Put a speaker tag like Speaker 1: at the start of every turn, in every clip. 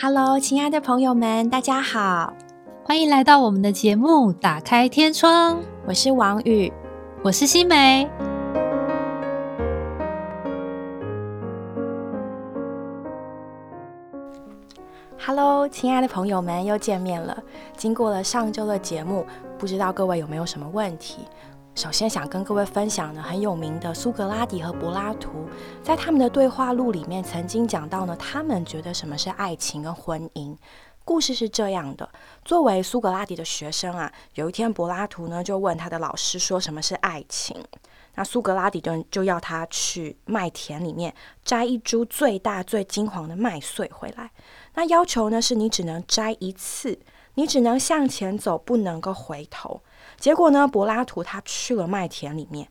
Speaker 1: Hello，亲爱的朋友们，大家好，
Speaker 2: 欢迎来到我们的节目《打开天窗》。
Speaker 1: 我是王宇，
Speaker 2: 我是新梅。
Speaker 1: Hello，亲爱的朋友们，又见面了。经过了上周的节目，不知道各位有没有什么问题？首先想跟各位分享呢，很有名的苏格拉底和柏拉图，在他们的对话录里面曾经讲到呢，他们觉得什么是爱情跟婚姻。故事是这样的：作为苏格拉底的学生啊，有一天柏拉图呢就问他的老师说什么是爱情。那苏格拉底就就要他去麦田里面摘一株最大最金黄的麦穗回来。那要求呢是你只能摘一次，你只能向前走，不能够回头。结果呢，柏拉图他去了麦田里面，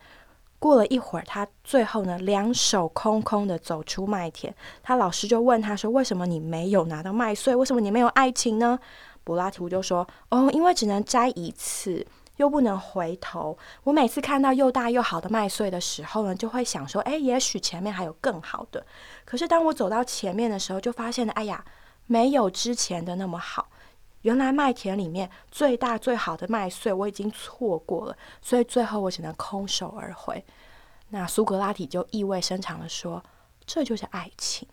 Speaker 1: 过了一会儿，他最后呢两手空空的走出麦田。他老师就问他说：“为什么你没有拿到麦穗？为什么你没有爱情呢？”柏拉图就说：“哦，因为只能摘一次，又不能回头。我每次看到又大又好的麦穗的时候呢，就会想说：哎，也许前面还有更好的。可是当我走到前面的时候，就发现了，哎呀，没有之前的那么好。”原来麦田里面最大最好的麦穗我已经错过了，所以最后我只能空手而回。那苏格拉底就意味深长的说：“这就是爱情。”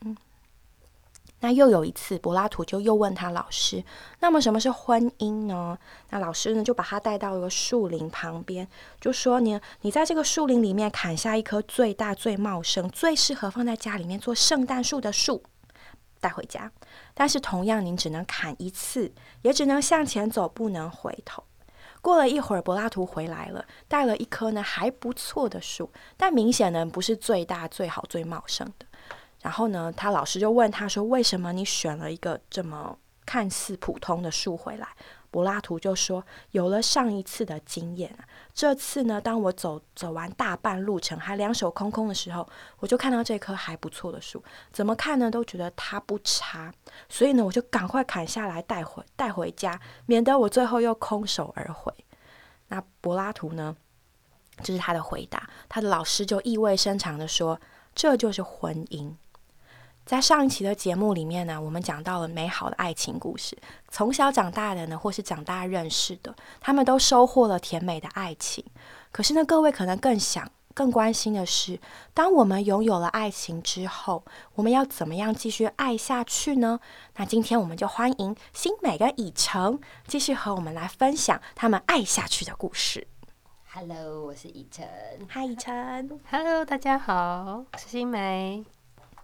Speaker 1: 那又有一次，柏拉图就又问他老师：“那么什么是婚姻呢？”那老师呢就把他带到一个树林旁边，就说：“你你在这个树林里面砍下一棵最大最茂盛、最适合放在家里面做圣诞树的树。”带回家，但是同样，您只能砍一次，也只能向前走，不能回头。过了一会儿，柏拉图回来了，带了一棵呢还不错的树，但明显呢不是最大、最好、最茂盛的。然后呢，他老师就问他说：“为什么你选了一个这么看似普通的树回来？”柏拉图就说：“有了上一次的经验，这次呢，当我走走完大半路程还两手空空的时候，我就看到这棵还不错的树，怎么看呢都觉得它不差，所以呢，我就赶快砍下来带回带回家，免得我最后又空手而回。”那柏拉图呢，这是他的回答。他的老师就意味深长的说：“这就是婚姻。”在上一期的节目里面呢，我们讲到了美好的爱情故事。从小长大的呢，或是长大认识的，他们都收获了甜美的爱情。可是呢，各位可能更想、更关心的是，当我们拥有了爱情之后，我们要怎么样继续爱下去呢？那今天我们就欢迎新美跟以诚继续和我们来分享他们爱下去的故事。
Speaker 3: Hello，我是以诚。
Speaker 1: 嗨，以诚。
Speaker 2: Hello，大家好，我是新美。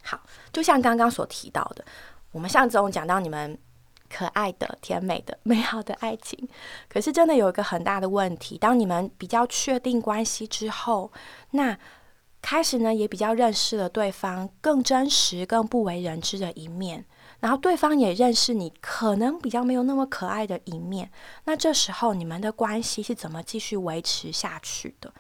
Speaker 1: 好，就像刚刚所提到的，我们上周讲到你们可爱的、甜美的、美好的爱情，可是真的有一个很大的问题：当你们比较确定关系之后，那开始呢也比较认识了对方更真实、更不为人知的一面，然后对方也认识你可能比较没有那么可爱的一面，那这时候你们的关系是怎么继续维持下去的？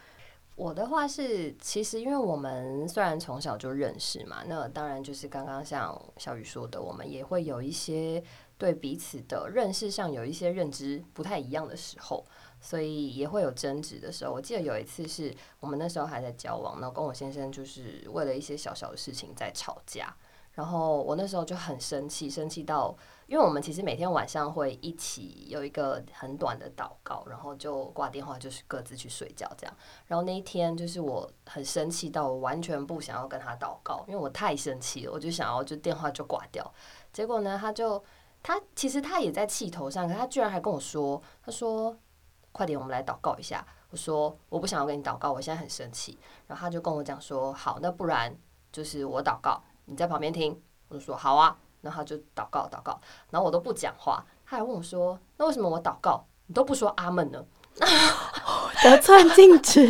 Speaker 3: 我的话是，其实因为我们虽然从小就认识嘛，那当然就是刚刚像小雨说的，我们也会有一些对彼此的认识上有一些认知不太一样的时候，所以也会有争执的时候。我记得有一次是我们那时候还在交往，然后跟我先生就是为了一些小小的事情在吵架。然后我那时候就很生气，生气到，因为我们其实每天晚上会一起有一个很短的祷告，然后就挂电话，就是各自去睡觉这样。然后那一天就是我很生气到我完全不想要跟他祷告，因为我太生气了，我就想要就电话就挂掉。结果呢，他就他其实他也在气头上，可他居然还跟我说，他说：“快点，我们来祷告一下。”我说：“我不想要跟你祷告，我现在很生气。”然后他就跟我讲说：“好，那不然就是我祷告。”你在旁边听，我就说好啊，然后他就祷告祷告，然后我都不讲话，他还问我说：“那为什么我祷告？你都不说阿门呢？”
Speaker 1: 得寸进尺，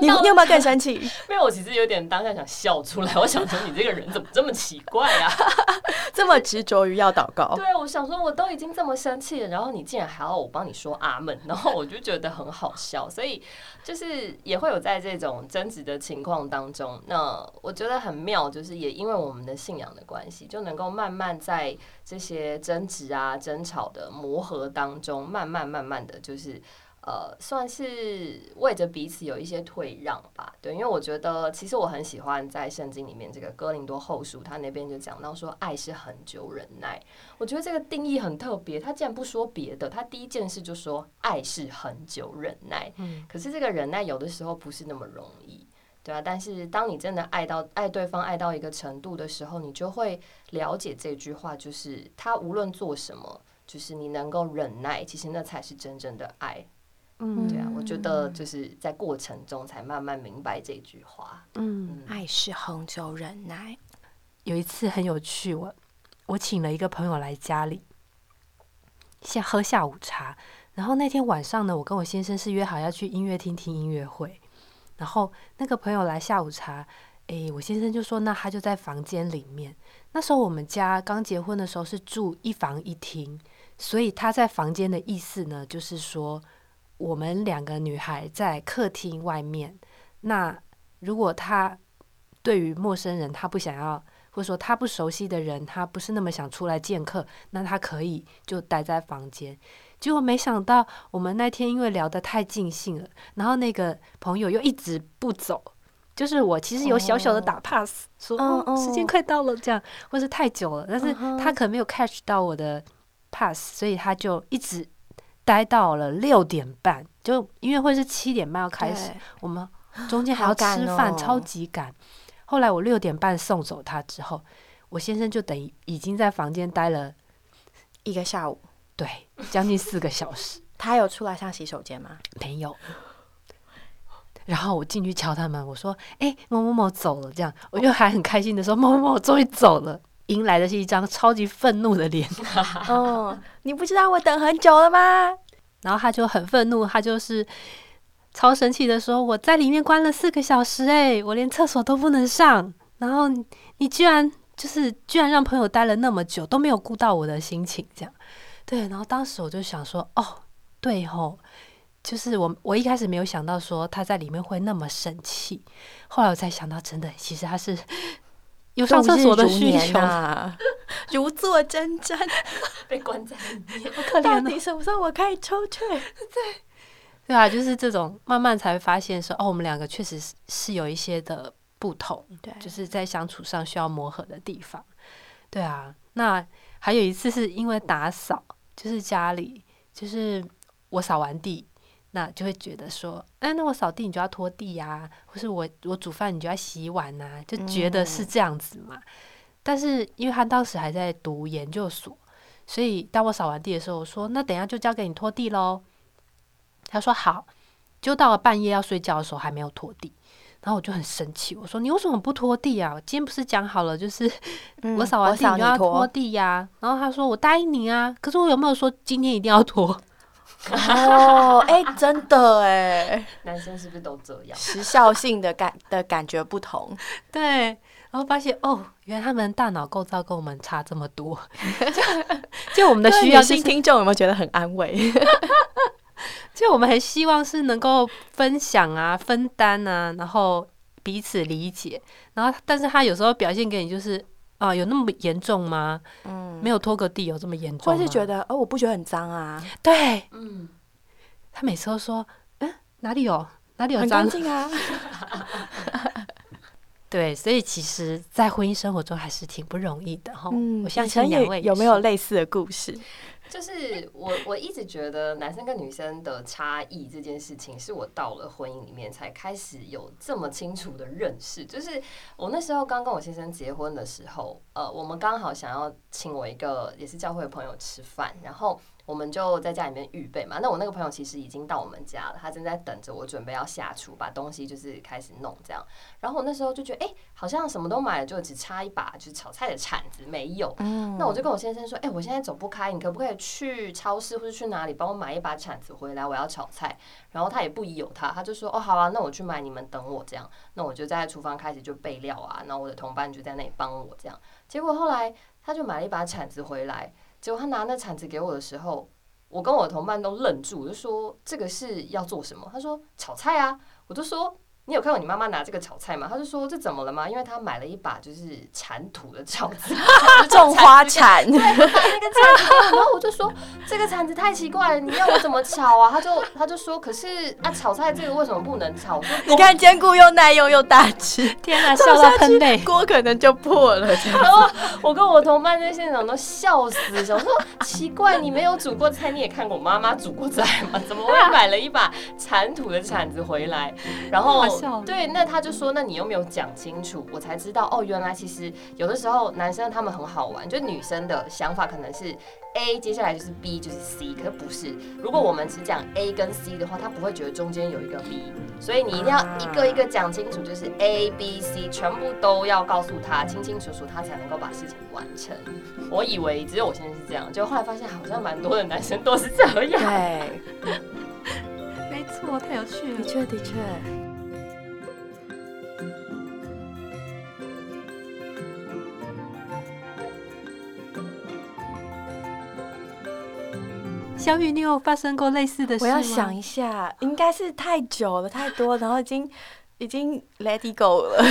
Speaker 3: 你
Speaker 1: 你有没有更生气？
Speaker 3: 因为我其实有点当下想笑出来，我想说你这个人怎么这么奇怪啊，
Speaker 1: 这么执着于要祷告？
Speaker 3: 对，我想说我都已经这么生气了，然后你竟然还要我帮你说阿门，然后我就觉得很好笑，所以就是也会有在这种争执的情况当中，那我觉得很妙，就是也因为我们的信仰的关系，就能够慢慢在这些争执啊、争吵的磨合当中，慢慢慢慢的就是。呃，算是为着彼此有一些退让吧。对，因为我觉得其实我很喜欢在圣经里面这个哥林多后书，他那边就讲到说，爱是很久忍耐。我觉得这个定义很特别，他竟然不说别的，他第一件事就说爱是很久忍耐。嗯，可是这个忍耐有的时候不是那么容易。对啊，但是当你真的爱到爱对方爱到一个程度的时候，你就会了解这句话，就是他无论做什么，就是你能够忍耐，其实那才是真正的爱。嗯，对啊，我觉得就是在过程中才慢慢明白这句话。
Speaker 1: 嗯，爱是恒久忍耐。
Speaker 4: 有一次很有趣，我我请了一个朋友来家里，先喝下午茶。然后那天晚上呢，我跟我先生是约好要去音乐厅听音乐会。然后那个朋友来下午茶，诶，我先生就说，那他就在房间里面。那时候我们家刚结婚的时候是住一房一厅，所以他在房间的意思呢，就是说我们两个女孩在客厅外面。那如果他对于陌生人他不想要，或者说他不熟悉的人，他不是那么想出来见客，那他可以就待在房间。结果没想到，我们那天因为聊得太尽兴了，然后那个朋友又一直不走。就是我其实有小小的打 pass，说哦时间快到了这样，或是太久了，但是他可能没有 catch 到我的 pass，所以他就一直待到了六点半。就音乐会是七点半要开始，我们中间还要吃饭，超级赶。后来我六点半送走他之后，我先生就等于已经在房间待了
Speaker 1: 一个下午。
Speaker 4: 对，将近四个小时。
Speaker 1: 他有出来上洗手间吗？
Speaker 4: 没有。然后我进去敲他们，我说：“哎，某某某走了。”这样，我就还很开心的说：“某某某终于走了。”迎来的是一张超级愤怒的脸。
Speaker 1: 哦，你不知道我等很久了吗？
Speaker 4: 然后他就很愤怒，他就是超生气的说：“我在里面关了四个小时，哎，我连厕所都不能上。然后你居然就是居然让朋友待了那么久，都没有顾到我的心情，这样。”对，然后当时我就想说，哦，对吼，就是我我一开始没有想到说他在里面会那么生气，后来我才想到，真的，其实他是有上厕所的需求
Speaker 1: 啊，如坐针毡，
Speaker 3: 被关在里面，
Speaker 4: 好可怜。
Speaker 1: 你什么时候我可以出去？对，
Speaker 4: 对啊，就是这种慢慢才会发现说，哦，我们两个确实是是有一些的不同，
Speaker 1: 对，
Speaker 4: 就是在相处上需要磨合的地方。对啊，那还有一次是因为打扫。就是家里，就是我扫完地，那就会觉得说，哎，那我扫地你就要拖地呀，或是我我煮饭你就要洗碗呐，就觉得是这样子嘛。但是因为他当时还在读研究所，所以当我扫完地的时候，我说那等下就交给你拖地喽。他说好，就到了半夜要睡觉的时候还没有拖地。然后我就很生气，我说：“你为什么不拖地啊？今天不是讲好了，就是我扫完地你就要拖地呀。”然后他说：“我答应你啊，可是我有没有说今天一定要拖？”
Speaker 1: 哦，哎，真的哎，
Speaker 3: 男生是不是都这样？
Speaker 1: 时效性的感的感觉不同，
Speaker 4: 对。然后发现哦，原来他们大脑构造跟我们差这么多，就我们的需要。
Speaker 1: 新听众有没有觉得很安慰？
Speaker 4: 就我们很希望是能够分享啊、分担啊，然后彼此理解。然后，但是他有时候表现给你就是啊，有那么严重吗？嗯，没有拖个地有这么严重？
Speaker 1: 或是觉得哦，我不觉得很脏啊？
Speaker 4: 对，嗯，他每次都说，嗯，哪里有哪里有脏？
Speaker 1: 干净啊。
Speaker 4: 对，所以其实，在婚姻生活中还是挺不容易的哈。嗯，我相信两位
Speaker 1: 有没有类似的故事？
Speaker 3: 就是我我一直觉得男生跟女生的差异这件事情，是我到了婚姻里面才开始有这么清楚的认识。就是我那时候刚跟我先生结婚的时候，呃，我们刚好想要请我一个也是教会的朋友吃饭，然后。我们就在家里面预备嘛。那我那个朋友其实已经到我们家了，他正在等着我准备要下厨，把东西就是开始弄这样。然后我那时候就觉得，哎，好像什么都买了，就只差一把就是炒菜的铲子没有。那我就跟我先生说，哎，我现在走不开，你可不可以去超市或者去哪里帮我买一把铲子回来？我要炒菜。然后他也不疑有他，他就说，哦，好啊，那我去买，你们等我这样。那我就在厨房开始就备料啊，然后我的同伴就在那里帮我这样。结果后来他就买了一把铲子回来。结果他拿那铲子给我的时候，我跟我同伴都愣住，我就说这个是要做什么？他说炒菜啊。我就说你有看过你妈妈拿这个炒菜吗？”她就说：“这怎么了吗？因为她买了一把就是铲土的 铲子，
Speaker 1: 种花铲。”
Speaker 3: 对，那个铲子，然后我就说：“这个铲子太奇怪了，你要我怎么炒啊？”她就她就说：“可是啊，炒菜这个为什么不能炒？”我说：“
Speaker 1: 你看，坚固又耐用又大气，
Speaker 4: 天哪，笑到喷泪，
Speaker 1: 锅可能就破了。
Speaker 3: 然后我跟我同伴在现场都笑死，想说奇怪，你没有煮过菜，你也看过妈妈煮过菜吗？怎么会买了一把铲土的铲子回来？然后对，那他就说，那你又没有讲清楚，我才知道哦，原来其实有的时候男生他们很好玩，就女生的想法可能是 A，接下来就是 B，就是 C，可是不是。如果我们只讲 A 跟 C 的话，他不会觉得中间有一个 B，所以你一定要一个一个讲清楚，就是 A、B、C 全部都要告诉他清清楚楚，他才能够把事情完成。我以为只有我现在是这样，就后来发现好像蛮多的男生都是这样。
Speaker 1: 对，
Speaker 4: 没错，太有趣了。
Speaker 1: 的确，的确。
Speaker 4: 小雨，你有发生过类似的事
Speaker 1: 吗？我要想一下，应该是太久了，太多，然后已经 已经 let it go 了。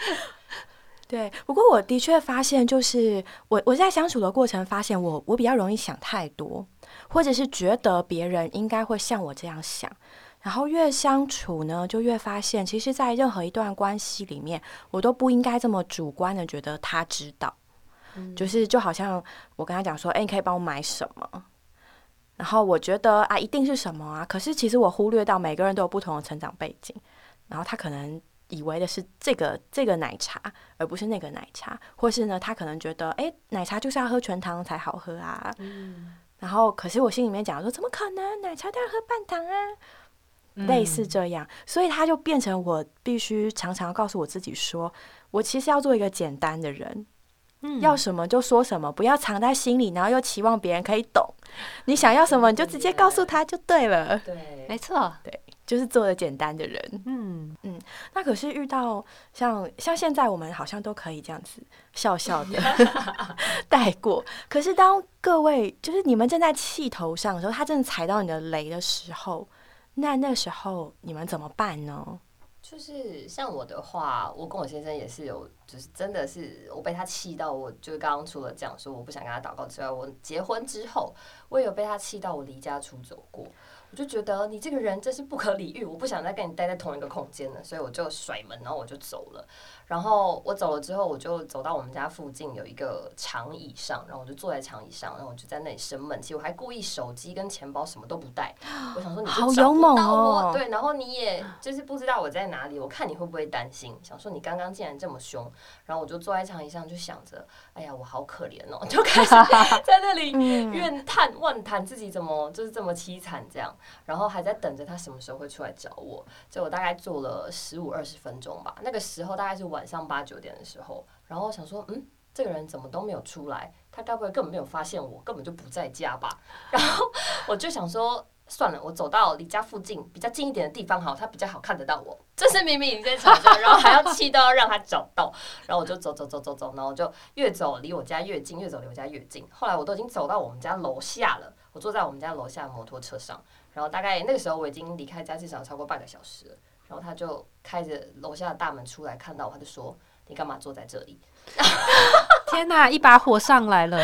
Speaker 1: 对，不过我的确发现，就是我我在相处的过程发现，我我比较容易想太多，或者是觉得别人应该会像我这样想，然后越相处呢，就越发现，其实，在任何一段关系里面，我都不应该这么主观的觉得他知道。就是就好像我跟他讲说，哎，你可以帮我买什么？然后我觉得啊，一定是什么啊？可是其实我忽略到每个人都有不同的成长背景，然后他可能以为的是这个这个奶茶，而不是那个奶茶，或是呢，他可能觉得，哎，奶茶就是要喝全糖才好喝啊。嗯。然后，可是我心里面讲说，怎么可能？奶茶都要喝半糖啊？类似这样，所以他就变成我必须常常告诉我自己说，我其实要做一个简单的人。要什么就说什么，不要藏在心里，然后又期望别人可以懂。你想要什么，你就直接告诉他就对了。
Speaker 3: 对，
Speaker 4: 没错，
Speaker 1: 对，就是做的简单的人。嗯嗯，那可是遇到像像现在我们好像都可以这样子笑笑的 带过。可是当各位就是你们正在气头上的时候，他真的踩到你的雷的时候，那那时候你们怎么办呢？
Speaker 3: 就是像我的话，我跟我先生也是有，就是真的是我被他气到，我就是刚刚除了讲说我不想跟他祷告之外，我结婚之后，我也有被他气到，我离家出走过。我就觉得你这个人真是不可理喻，我不想再跟你待在同一个空间了，所以我就甩门，然后我就走了。然后我走了之后，我就走到我们家附近有一个长椅上，然后我就坐在长椅上，然后我就在那里生闷气。我还故意手机跟钱包什么都不带，我想说你
Speaker 1: 好勇猛
Speaker 3: 哦，对，然后你也就是不知道我在哪里，我看你会不会担心，想说你刚刚竟然这么凶，然后我就坐在长椅上就想着，哎呀，我好可怜哦，就开始 在那里怨叹万叹自己怎么就是这么凄惨这样。然后还在等着他什么时候会出来找我，就我大概坐了十五二十分钟吧。那个时候大概是晚上八九点的时候，然后想说，嗯，这个人怎么都没有出来？他该不会根本没有发现我，根本就不在家吧？然后我就想说，算了，我走到离家附近比较近一点的地方，好，他比较好看得到我。这是明明已经在吵架，然后还要气到要让他找到，然后我就走走走走走，然后就越走离我家越近，越走离我家越近。后来我都已经走到我们家楼下了，我坐在我们家楼下摩托车上。然后大概那个时候我已经离开家至少超过半个小时了，然后他就开着楼下的大门出来看到我，他就说：“你干嘛坐在这里？”
Speaker 4: 天哪，一把火上来了！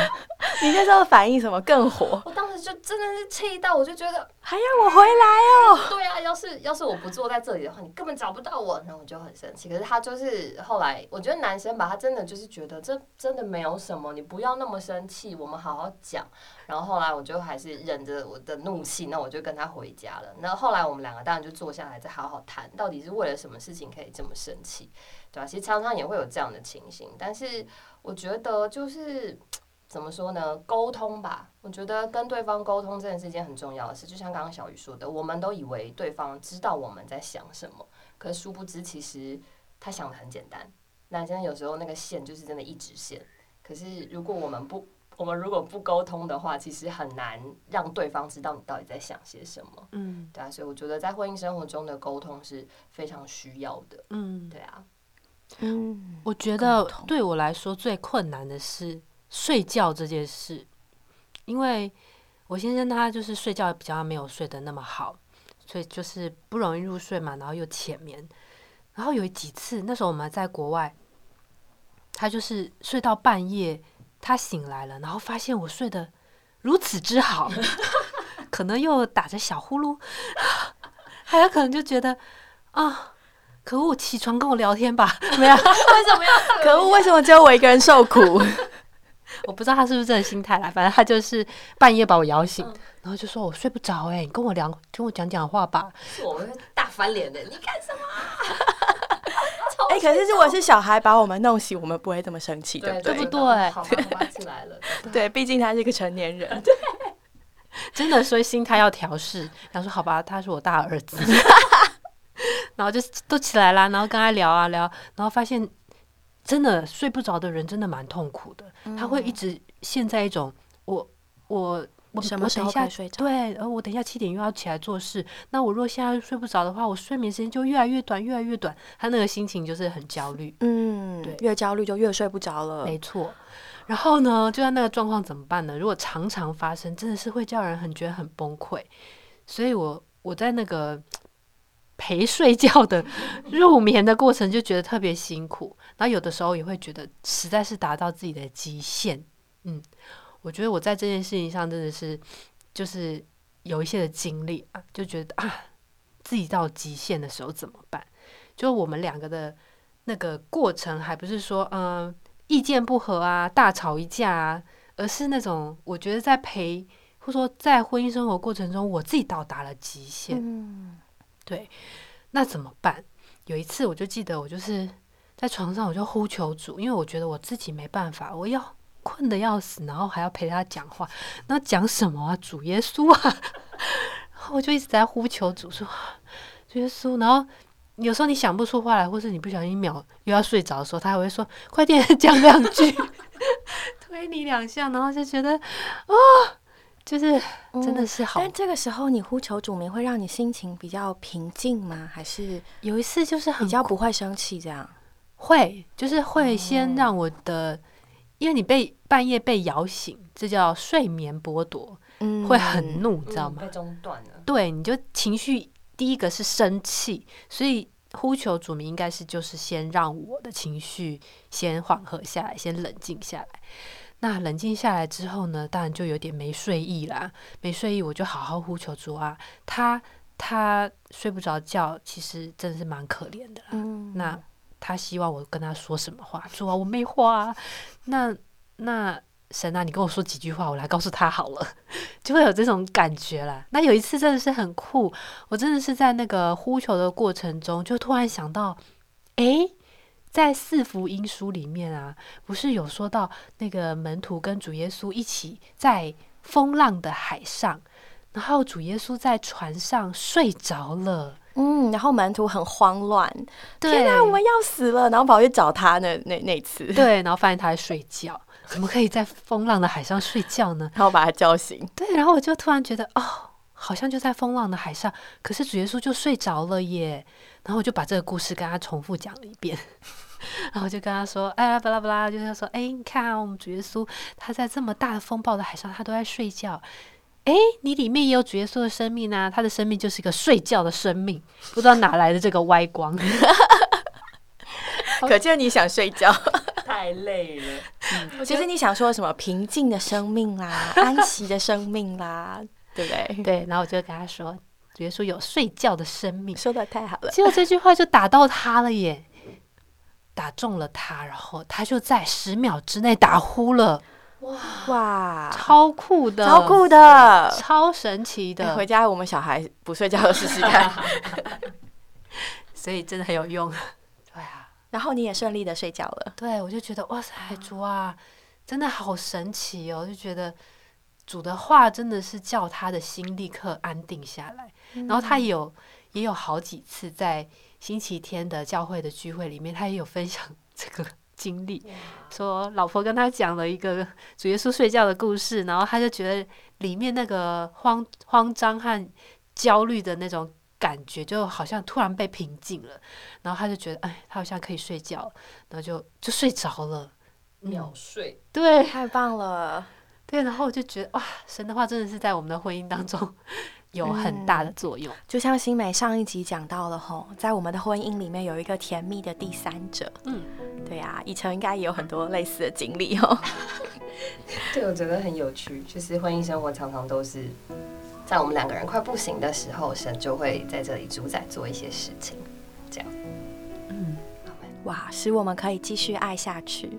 Speaker 1: 你那时候反应什么更火？
Speaker 3: 我当时就真的是气到，我就觉得
Speaker 1: 还要我回来哦。
Speaker 3: 对啊，要是要是我不坐在这里的话，你根本找不到我，然后我就很生气。可是他就是后来，我觉得男生吧，他真的就是觉得这真的没有什么，你不要那么生气，我们好好讲。然后后来我就还是忍着我的怒气，那我就跟他回家了。那后来我们两个当然就坐下来再好好谈，到底是为了什么事情可以这么生气，对吧？其实常常也会有这样的情形，但是我觉得就是。怎么说呢？沟通吧，我觉得跟对方沟通真的是一件很重要的事。就像刚刚小雨说的，我们都以为对方知道我们在想什么，可殊不知其实他想的很简单。那现在有时候那个线就是真的一直线，可是如果我们不，我们如果不沟通的话，其实很难让对方知道你到底在想些什么。嗯，对啊，所以我觉得在婚姻生活中的沟通是非常需要的。嗯，对啊，
Speaker 4: 嗯，我觉得对我来说最困难的是。睡觉这件事，因为我先生他就是睡觉比较没有睡得那么好，所以就是不容易入睡嘛，然后又浅眠。然后有几次，那时候我们还在国外，他就是睡到半夜，他醒来了，然后发现我睡得如此之好，可能又打着小呼噜，还有可能就觉得啊，可恶，起床跟我聊天吧，没有，
Speaker 3: 为什么要？
Speaker 1: 可恶，为什么只有我一个人受苦？
Speaker 4: 我不知道他是不是这个心态啦，反正他就是半夜把我摇醒，
Speaker 3: 嗯
Speaker 4: 然后就说我睡不着，哎，你跟我聊，跟我讲讲话吧。
Speaker 3: 我们大翻脸的，你干什么？
Speaker 1: 哎、可是如果是小孩把我们弄醒，我们不会这么生气，对不对？
Speaker 4: 对不对
Speaker 3: 好吧，好吧，起来了。
Speaker 1: 对，毕竟他是一个成年人。
Speaker 4: 对 真的，所以心态要调试。然后说好吧，他是我大儿子，然后就都起来啦，然后跟他聊啊聊，然后发现真的睡不着的人真的蛮痛苦的，他会一直陷在一种我我我
Speaker 1: 什么时
Speaker 4: 我等一下
Speaker 1: 候可以睡着
Speaker 4: 对，然后我等一下七点又要起来做事，那我若现在睡不着的话，我睡眠时间就越来越短，越来越短，他那个心情就是很焦虑。
Speaker 1: 嗯
Speaker 4: 对，
Speaker 1: 越焦虑就越睡不着了。
Speaker 4: 没错。然后呢，就在那个状况怎么办呢？如果常常发生，真的是会叫人很觉得很崩溃。所以我我在那个陪睡觉的入眠的过程，就觉得特别辛苦。然后有的时候也会觉得实在是达到自己的极限。嗯，我觉得我在这件事情上真的是就是有一些的经历啊，就觉得啊，自己到极限的时候怎么办？就我们两个的那个过程，还不是说嗯、意见不合啊，大吵一架啊，而是那种我觉得在陪或者说在婚姻生活过程中，我自己到达了极限。
Speaker 1: 嗯，
Speaker 4: 那怎么办？有一次我就记得，我就是在床上我就呼求主，因为我觉得我自己没办法，我要困得要死，然后还要陪他讲话，那讲什么啊？主耶稣啊！然 后我就一直在呼求主说主耶稣，然后。有时候你想不出话来，或是你不小心一秒又要睡着的时候，他还会说：“快点 讲两句，推你两下。”然后就觉得啊、就是真的是好
Speaker 1: 但这个时候你呼求主名，会让你心情比较平静吗？还是
Speaker 4: 有一次就是很
Speaker 1: 比较不会生气这样？
Speaker 4: 会，就是会先让我的，因为你被半夜被摇醒，这叫睡眠剥夺，
Speaker 1: 嗯
Speaker 4: 会很怒，知道吗
Speaker 3: 被？中断了。
Speaker 4: 对，你就情绪第一个是生气，所以呼求主名应该是就是先让我的情绪先缓和下来，先冷静下来。那冷静下来之后呢，当然就有点没睡意啦。没睡意，我就好好呼求主啊，他他睡不着觉，其实真的是蛮可怜的啦。
Speaker 1: 嗯
Speaker 4: 那他希望我跟他说什么话？说啊，我没话啊。那那神啊，你跟我说几句话，我来告诉他好了，就会有这种感觉啦。那有一次真的是很酷，我真的是在那个呼求的过程中，就突然想到，诶，在四福音书里面啊，不是有说到那个门徒跟主耶稣一起在风浪的海上，然后主耶稣在船上睡着了。
Speaker 1: 嗯，然后门徒很慌乱，
Speaker 4: 对
Speaker 1: 天哪，我们要死了，然后跑去找他那那那次，
Speaker 4: 对，然后发现他在睡觉，怎么可以在风浪的海上睡觉呢？
Speaker 1: 然后把他叫醒。
Speaker 4: 对，然后我就突然觉得，哦，好像就在风浪的海上，可是主耶稣就睡着了耶。然后我就把这个故事跟他重复讲了一遍，然后我就跟他说，哎，巴拉巴拉，就是说，哎，你看啊，我们主耶稣他在这么大的风暴的海上，他都在睡觉。哎，你里面也有主耶稣的生命啊，他的生命就是一个睡觉的生命，不知道哪来的这个歪光。
Speaker 1: 可见你想睡觉。
Speaker 3: 太累了。
Speaker 1: 其实你想说什么？平静的生命啦，安息的生命啦，对不对？
Speaker 4: 对，然后我就跟他说，主耶稣有睡觉的生命。
Speaker 1: 说的太好了。
Speaker 4: 结果这句话就打到他了耶，打中了他，然后他就在十秒之内打呼了，
Speaker 1: 哇，
Speaker 4: 超酷的，
Speaker 1: 超酷的！
Speaker 4: 超神奇的，
Speaker 1: 哎回家我们小孩不睡觉的试试看。
Speaker 4: 所以真的很有用。对啊，
Speaker 1: 然后你也顺利的睡觉了。
Speaker 4: 对我就觉得哇塞，主啊，真的好神奇哦！就觉得主的话真的是叫他的心立刻安定下来。然后他也有也有好几次在星期天的教会的聚会里面，他也有分享这个经历，说老婆跟他讲了一个主耶稣睡觉的故事，然后他就觉得里面那个慌慌张和焦虑的那种感觉，就好像突然被平静了，然后他就觉得哎，他好像可以睡觉，然后就就睡着了。
Speaker 3: 秒睡，
Speaker 4: 对。
Speaker 1: 太棒了！
Speaker 4: 对，然后我就觉得哇，神的话真的是在我们的婚姻当中有很大的作用。
Speaker 1: 就像新美上一集讲到了吼，在我们的婚姻里面有一个甜蜜的第三者。嗯，对啊，以晨应该也有很多类似的经历哦。
Speaker 3: 对，我觉得很有趣，就是婚姻生活常常都是在我们两个人快不行的时候，神就会在这里主宰做一些事情，这样。
Speaker 1: 嗯，哇，使我们可以继续爱下去。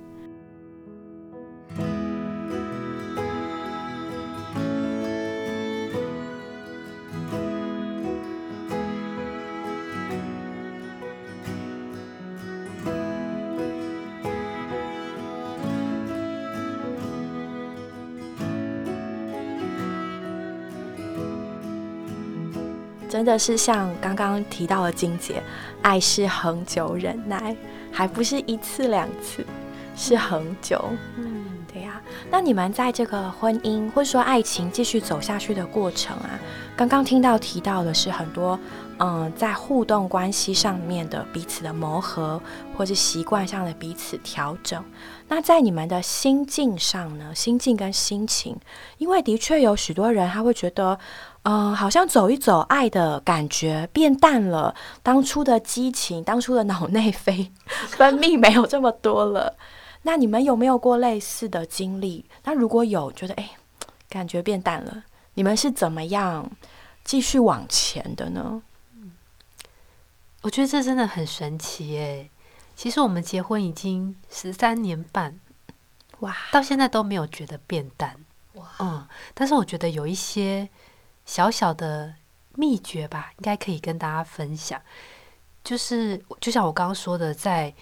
Speaker 1: 真的是像刚刚提到的金姐，爱是恒久忍耐，还不是一次两次，是恒久。嗯，对呀。那你们在这个婚姻或者说爱情继续走下去的过程啊，刚刚听到提到的是很多，嗯，在互动关系上面的彼此的磨合，或是习惯上的彼此调整。那在你们的心境上呢？心境跟心情，因为的确有许多人他会觉得。嗯，好像走一走，爱的感觉变淡了，当初的激情，当初的脑内啡分泌没有这么多了。那你们有没有过类似的经历？那如果有，觉得哎，感觉变淡了，你们是怎么样继续往前的呢？
Speaker 4: 我觉得这真的很神奇耶。其实我们结婚已经十三年半，哇，到现在都没有觉得变淡，哇，嗯，但是我觉得有一些。小小的秘诀吧，应该可以跟大家分享。就是就像我刚刚说的，在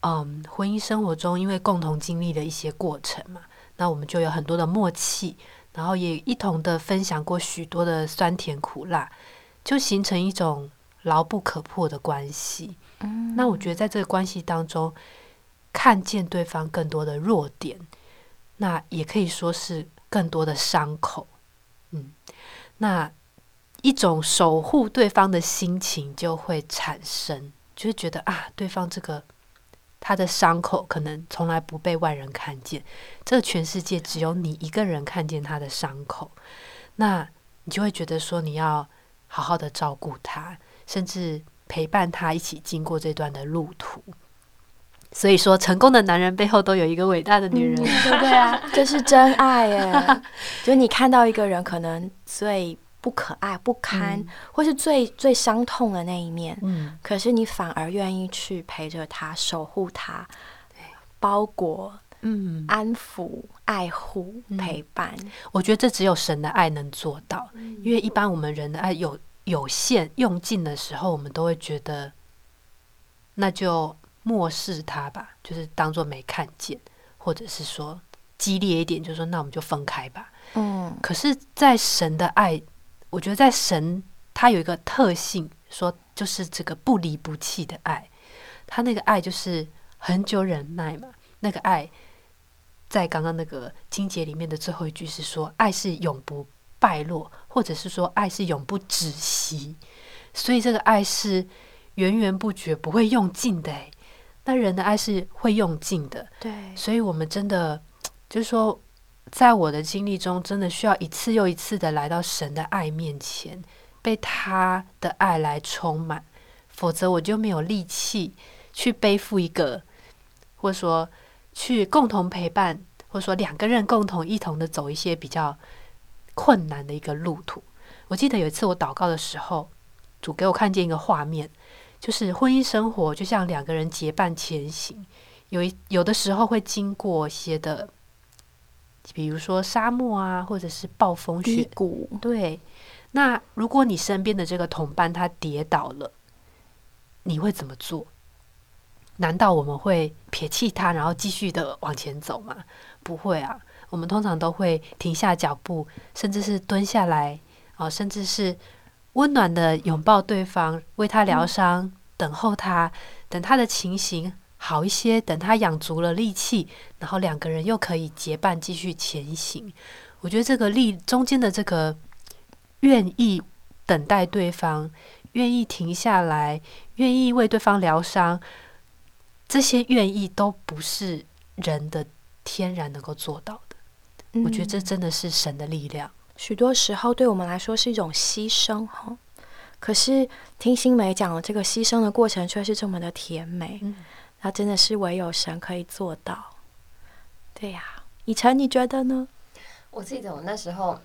Speaker 4: 嗯婚姻生活中，因为共同经历的一些过程嘛，那我们就有很多的默契，然后也一同的分享过许多的酸甜苦辣，就形成一种牢不可破的关系。嗯，那我觉得在这个关系当中，看见对方更多的弱点，那也可以说是更多的伤口。那一种守护对方的心情就会产生，就是觉得啊，对方这个他的伤口可能从来不被外人看见，这个全世界只有你一个人看见他的伤口，那你就会觉得说你要好好的照顾他，甚至陪伴他一起经过这段的路途。所以说，成功的男人背后都有一个伟大的女人，对不 对啊？
Speaker 1: 这是真爱耶！就你看到一个人可能最不可爱、不堪，或是最最伤痛的那一面，嗯，可是你反而愿意去陪着他、守护他、包裹、嗯、安抚、爱护、陪伴。
Speaker 4: 我觉得这只有神的爱能做到，因为一般我们人的爱有有限、用尽的时候，我们都会觉得那就。漠视他吧，就是当做没看见，或者是说激烈一点，就说那我们就分开吧。嗯，可是，在神的爱，我觉得在神他有一个特性，说就是这个不离不弃的爱，他那个爱就是很久忍耐嘛。那个爱，在刚刚那个经节里面的最后一句是说，爱是永不败落，或者是说爱是永不止息，所以这个爱是源源不绝，不会用尽的。那人的爱是会用尽的，
Speaker 1: 对，
Speaker 4: 所以我们真的就是说，在我的经历中，真的需要一次又一次的来到神的爱面前，被他的爱来充满，否则我就没有力气去背负一个，或者说去共同陪伴，或者说两个人共同一同的走一些比较困难的一个路途。我记得有一次我祷告的时候，主给我看见一个画面。就是婚姻生活就像两个人结伴前行，有一有的时候会经过一些的，比如说沙漠啊，或者是暴风雪
Speaker 1: 谷。
Speaker 4: 对，那如果你身边的这个同伴他跌倒了，你会怎么做？难道我们会撇弃他，然后继续的往前走吗？不会啊，我们通常都会停下脚步，甚至是蹲下来啊，甚至是。温暖的拥抱对方，为他疗伤，等候他，等他的情形好一些，等他养足了力气，然后两个人又可以结伴继续前行。我觉得这个力中间的这个愿意等待对方，愿意停下来，愿意为对方疗伤，这些愿意都不是人的天然能够做到的。我觉得这真的是神的力量。
Speaker 1: 许多时候对我们来说是一种牺牲哈。可是听新梅讲，这个牺牲的过程却是这么的甜美，那真的是唯有神可以做到。对呀，以晨，你觉得呢？
Speaker 3: 我记得我那时候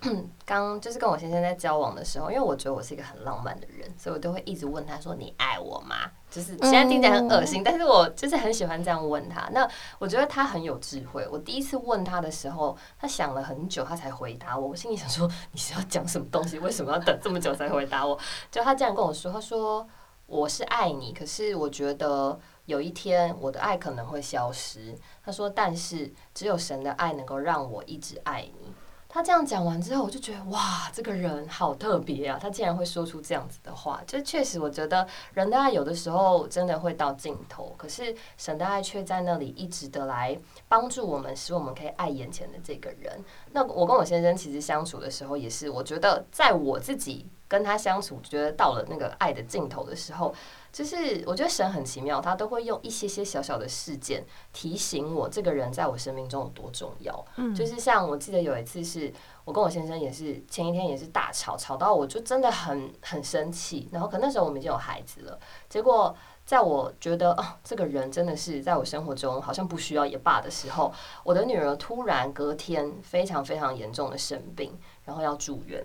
Speaker 3: 刚就是跟我先生在交往的时候，因为我觉得我是一个很浪漫的人，所以我都会一直问他说：“你爱我吗？”就是现在听起来很恶心，但是我就是很喜欢这样问他。那我觉得他很有智慧。我第一次问他的时候，他想了很久，他才回答我。我心里想说：“你是要讲什么东西？为什么要等这么久才回答我？”就他这样跟我说：“他说我是爱你，可是我觉得有一天我的爱可能会消失。”他说：“但是只有神的爱能够让我一直爱你。”他这样讲完之后，我就觉得哇，这个人好特别啊！他竟然会说出这样子的话，就确实我觉得人的爱有的时候真的会到尽头，可是神的爱却在那里一直的来帮助我们，使我们可以爱眼前的这个人。那我跟我先生其实相处的时候，也是我觉得在我自己跟他相处，觉得到了那个爱的尽头的时候。就是我觉得神很奇妙，他都会用一些些小小的事件提醒我这个人在我生命中有多重要。嗯，就是像我记得有一次是我跟我先生也是前一天也是大吵，吵到我就真的很很生气。然后可那时候我们已经有孩子了，结果在我觉得哦这个人真的是在我生活中好像不需要也罢的时候，我的女儿突然隔天非常非常严重的生病，然后要住院。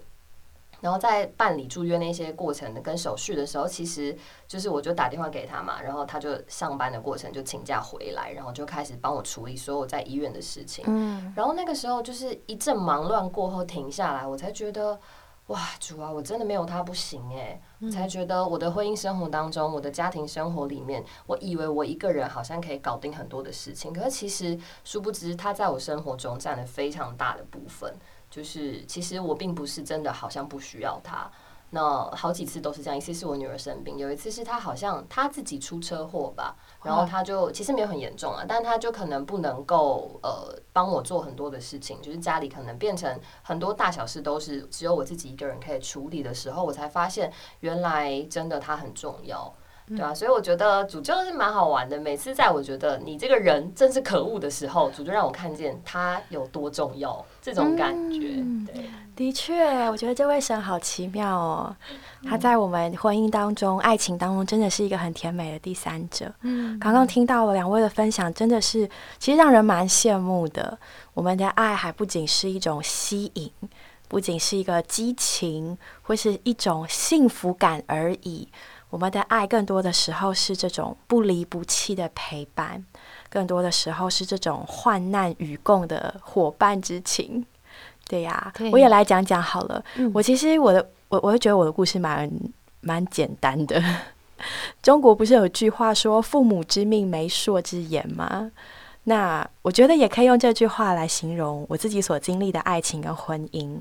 Speaker 3: 然后在办理住院那些过程的跟手续的时候，其实就是我就打电话给他嘛，然后他就上班的过程就请假回来，然后就开始帮我处理所有在医院的事情。嗯，然后那个时候就是一阵忙乱过后停下来，我才觉得哇，主啊，我真的没有他不行哎，才觉得我的婚姻生活当中，我的家庭生活里面，我以为我一个人好像可以搞定很多的事情，可是其实殊不知他在我生活中占了非常大的部分。就是其实我并不是真的好像不需要他，那好几次都是这样，一次是我女儿生病，有一次是她好像她自己出车祸吧，然后她就其实没有很严重啊，但她就可能不能够呃帮我做很多的事情，就是家里可能变成很多大小事都是只有我自己一个人可以处理的时候，我才发现原来真的她很重要。对啊，所以我觉得主就是蛮好玩的。每次在我觉得你这个人真是可恶的时候，主就让我看见他有多重要，这种感觉。对，
Speaker 1: 的确，我觉得这位神好奇妙哦。他在我们婚姻当中、爱情当中，真的是一个很甜美的第三者。嗯，刚刚听到了两位的分享，真的是其实让人蛮羡慕的。我们的爱还不仅是一种吸引，不仅是一个激情，或是一种幸福感而已。我们的爱更多的时候是这种不离不弃的陪伴，更多的时候是这种患难与共的伙伴之情。对呀，我也来讲讲好了。我其实我的我我会觉得我的故事蛮蛮简单的。中国不是有句话说“父母之命，媒妁之言”吗？那我觉得也可以用这句话来形容我自己所经历的爱情跟婚姻。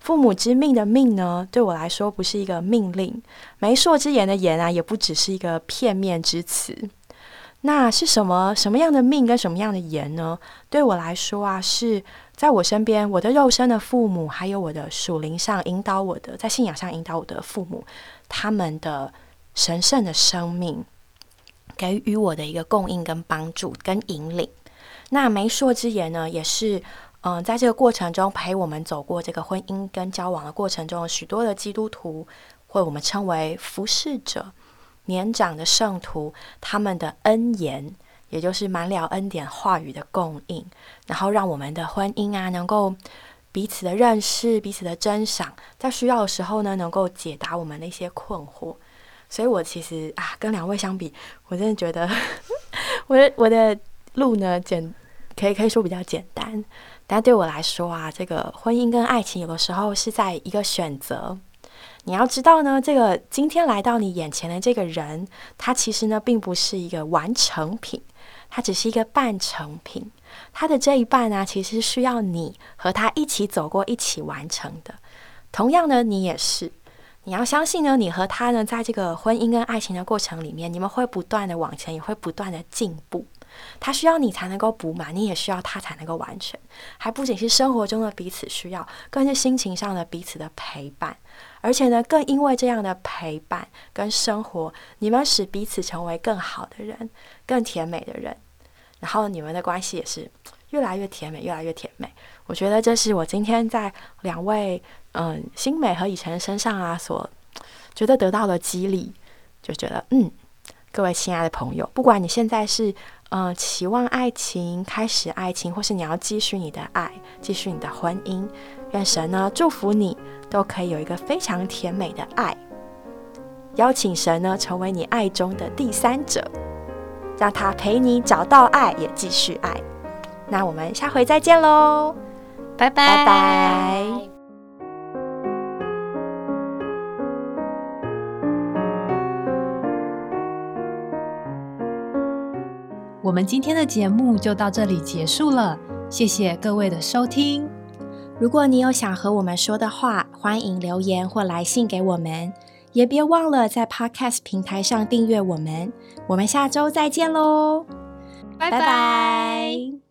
Speaker 1: 父母之命的命呢，对我来说不是一个命令；媒妁之言的言啊，也不只是一个片面之词。那是什么什么样的命跟什么样的言呢？对我来说啊，是在我身边，我的肉身的父母，还有我的属灵上引导我的，在信仰上引导我的父母，他们的神圣的生命给予我的一个供应跟帮助跟引领。那媒妁之言呢，也是。嗯，在这个过程中陪我们走过这个婚姻跟交往的过程中，许多的基督徒，或我们称为服侍者、年长的圣徒，他们的恩言，也就是满了恩典话语的供应，然后让我们的婚姻啊，能够彼此的认识、彼此的珍赏，在需要的时候呢，能够解答我们的一些困惑。所以我其实啊，跟两位相比，我真的觉得 我的我的路呢，简可以可以说比较简单。但对我来说啊，这个婚姻跟爱情有的时候是在一个选择。你要知道呢，这个今天来到你眼前的这个人，他其实呢并不是一个完成品，他只是一个半成品。他的这一半呢，其实需要你和他一起走过，一起完成的。同样呢，你也是，你要相信呢，你和他呢，在这个婚姻跟爱情的过程里面，你们会不断的往前，也会不断的进步。他需要你才能够补满，你也需要他才能够完成。还不仅是生活中的彼此需要，更是心情上的彼此的陪伴。而且呢，更因为这样的陪伴跟生活，你们使彼此成为更好的人，更甜美的人。然后你们的关系也是越来越甜美，越来越甜美。我觉得这是我今天在两位嗯新美和以晨身上啊所觉得得到的激励，就觉得嗯，各位亲爱的朋友，不管你现在是嗯期望爱情、开始爱情，或是你要继续你的爱、继续你的婚姻，愿神呢祝福你都可以有一个非常甜美的爱。邀请神呢成为你爱中的第三者，让他陪你找到爱，也继续爱。那我们下回再见喽，
Speaker 2: 拜
Speaker 1: 拜拜。
Speaker 2: 我们今天的节目就到这里结束了，谢谢各位的收听。
Speaker 1: 如果你有想和我们说的话，欢迎留言或来信给我们。也别忘了在 Podcast 平台上订阅我们，我们下周再见喽，
Speaker 2: 拜拜。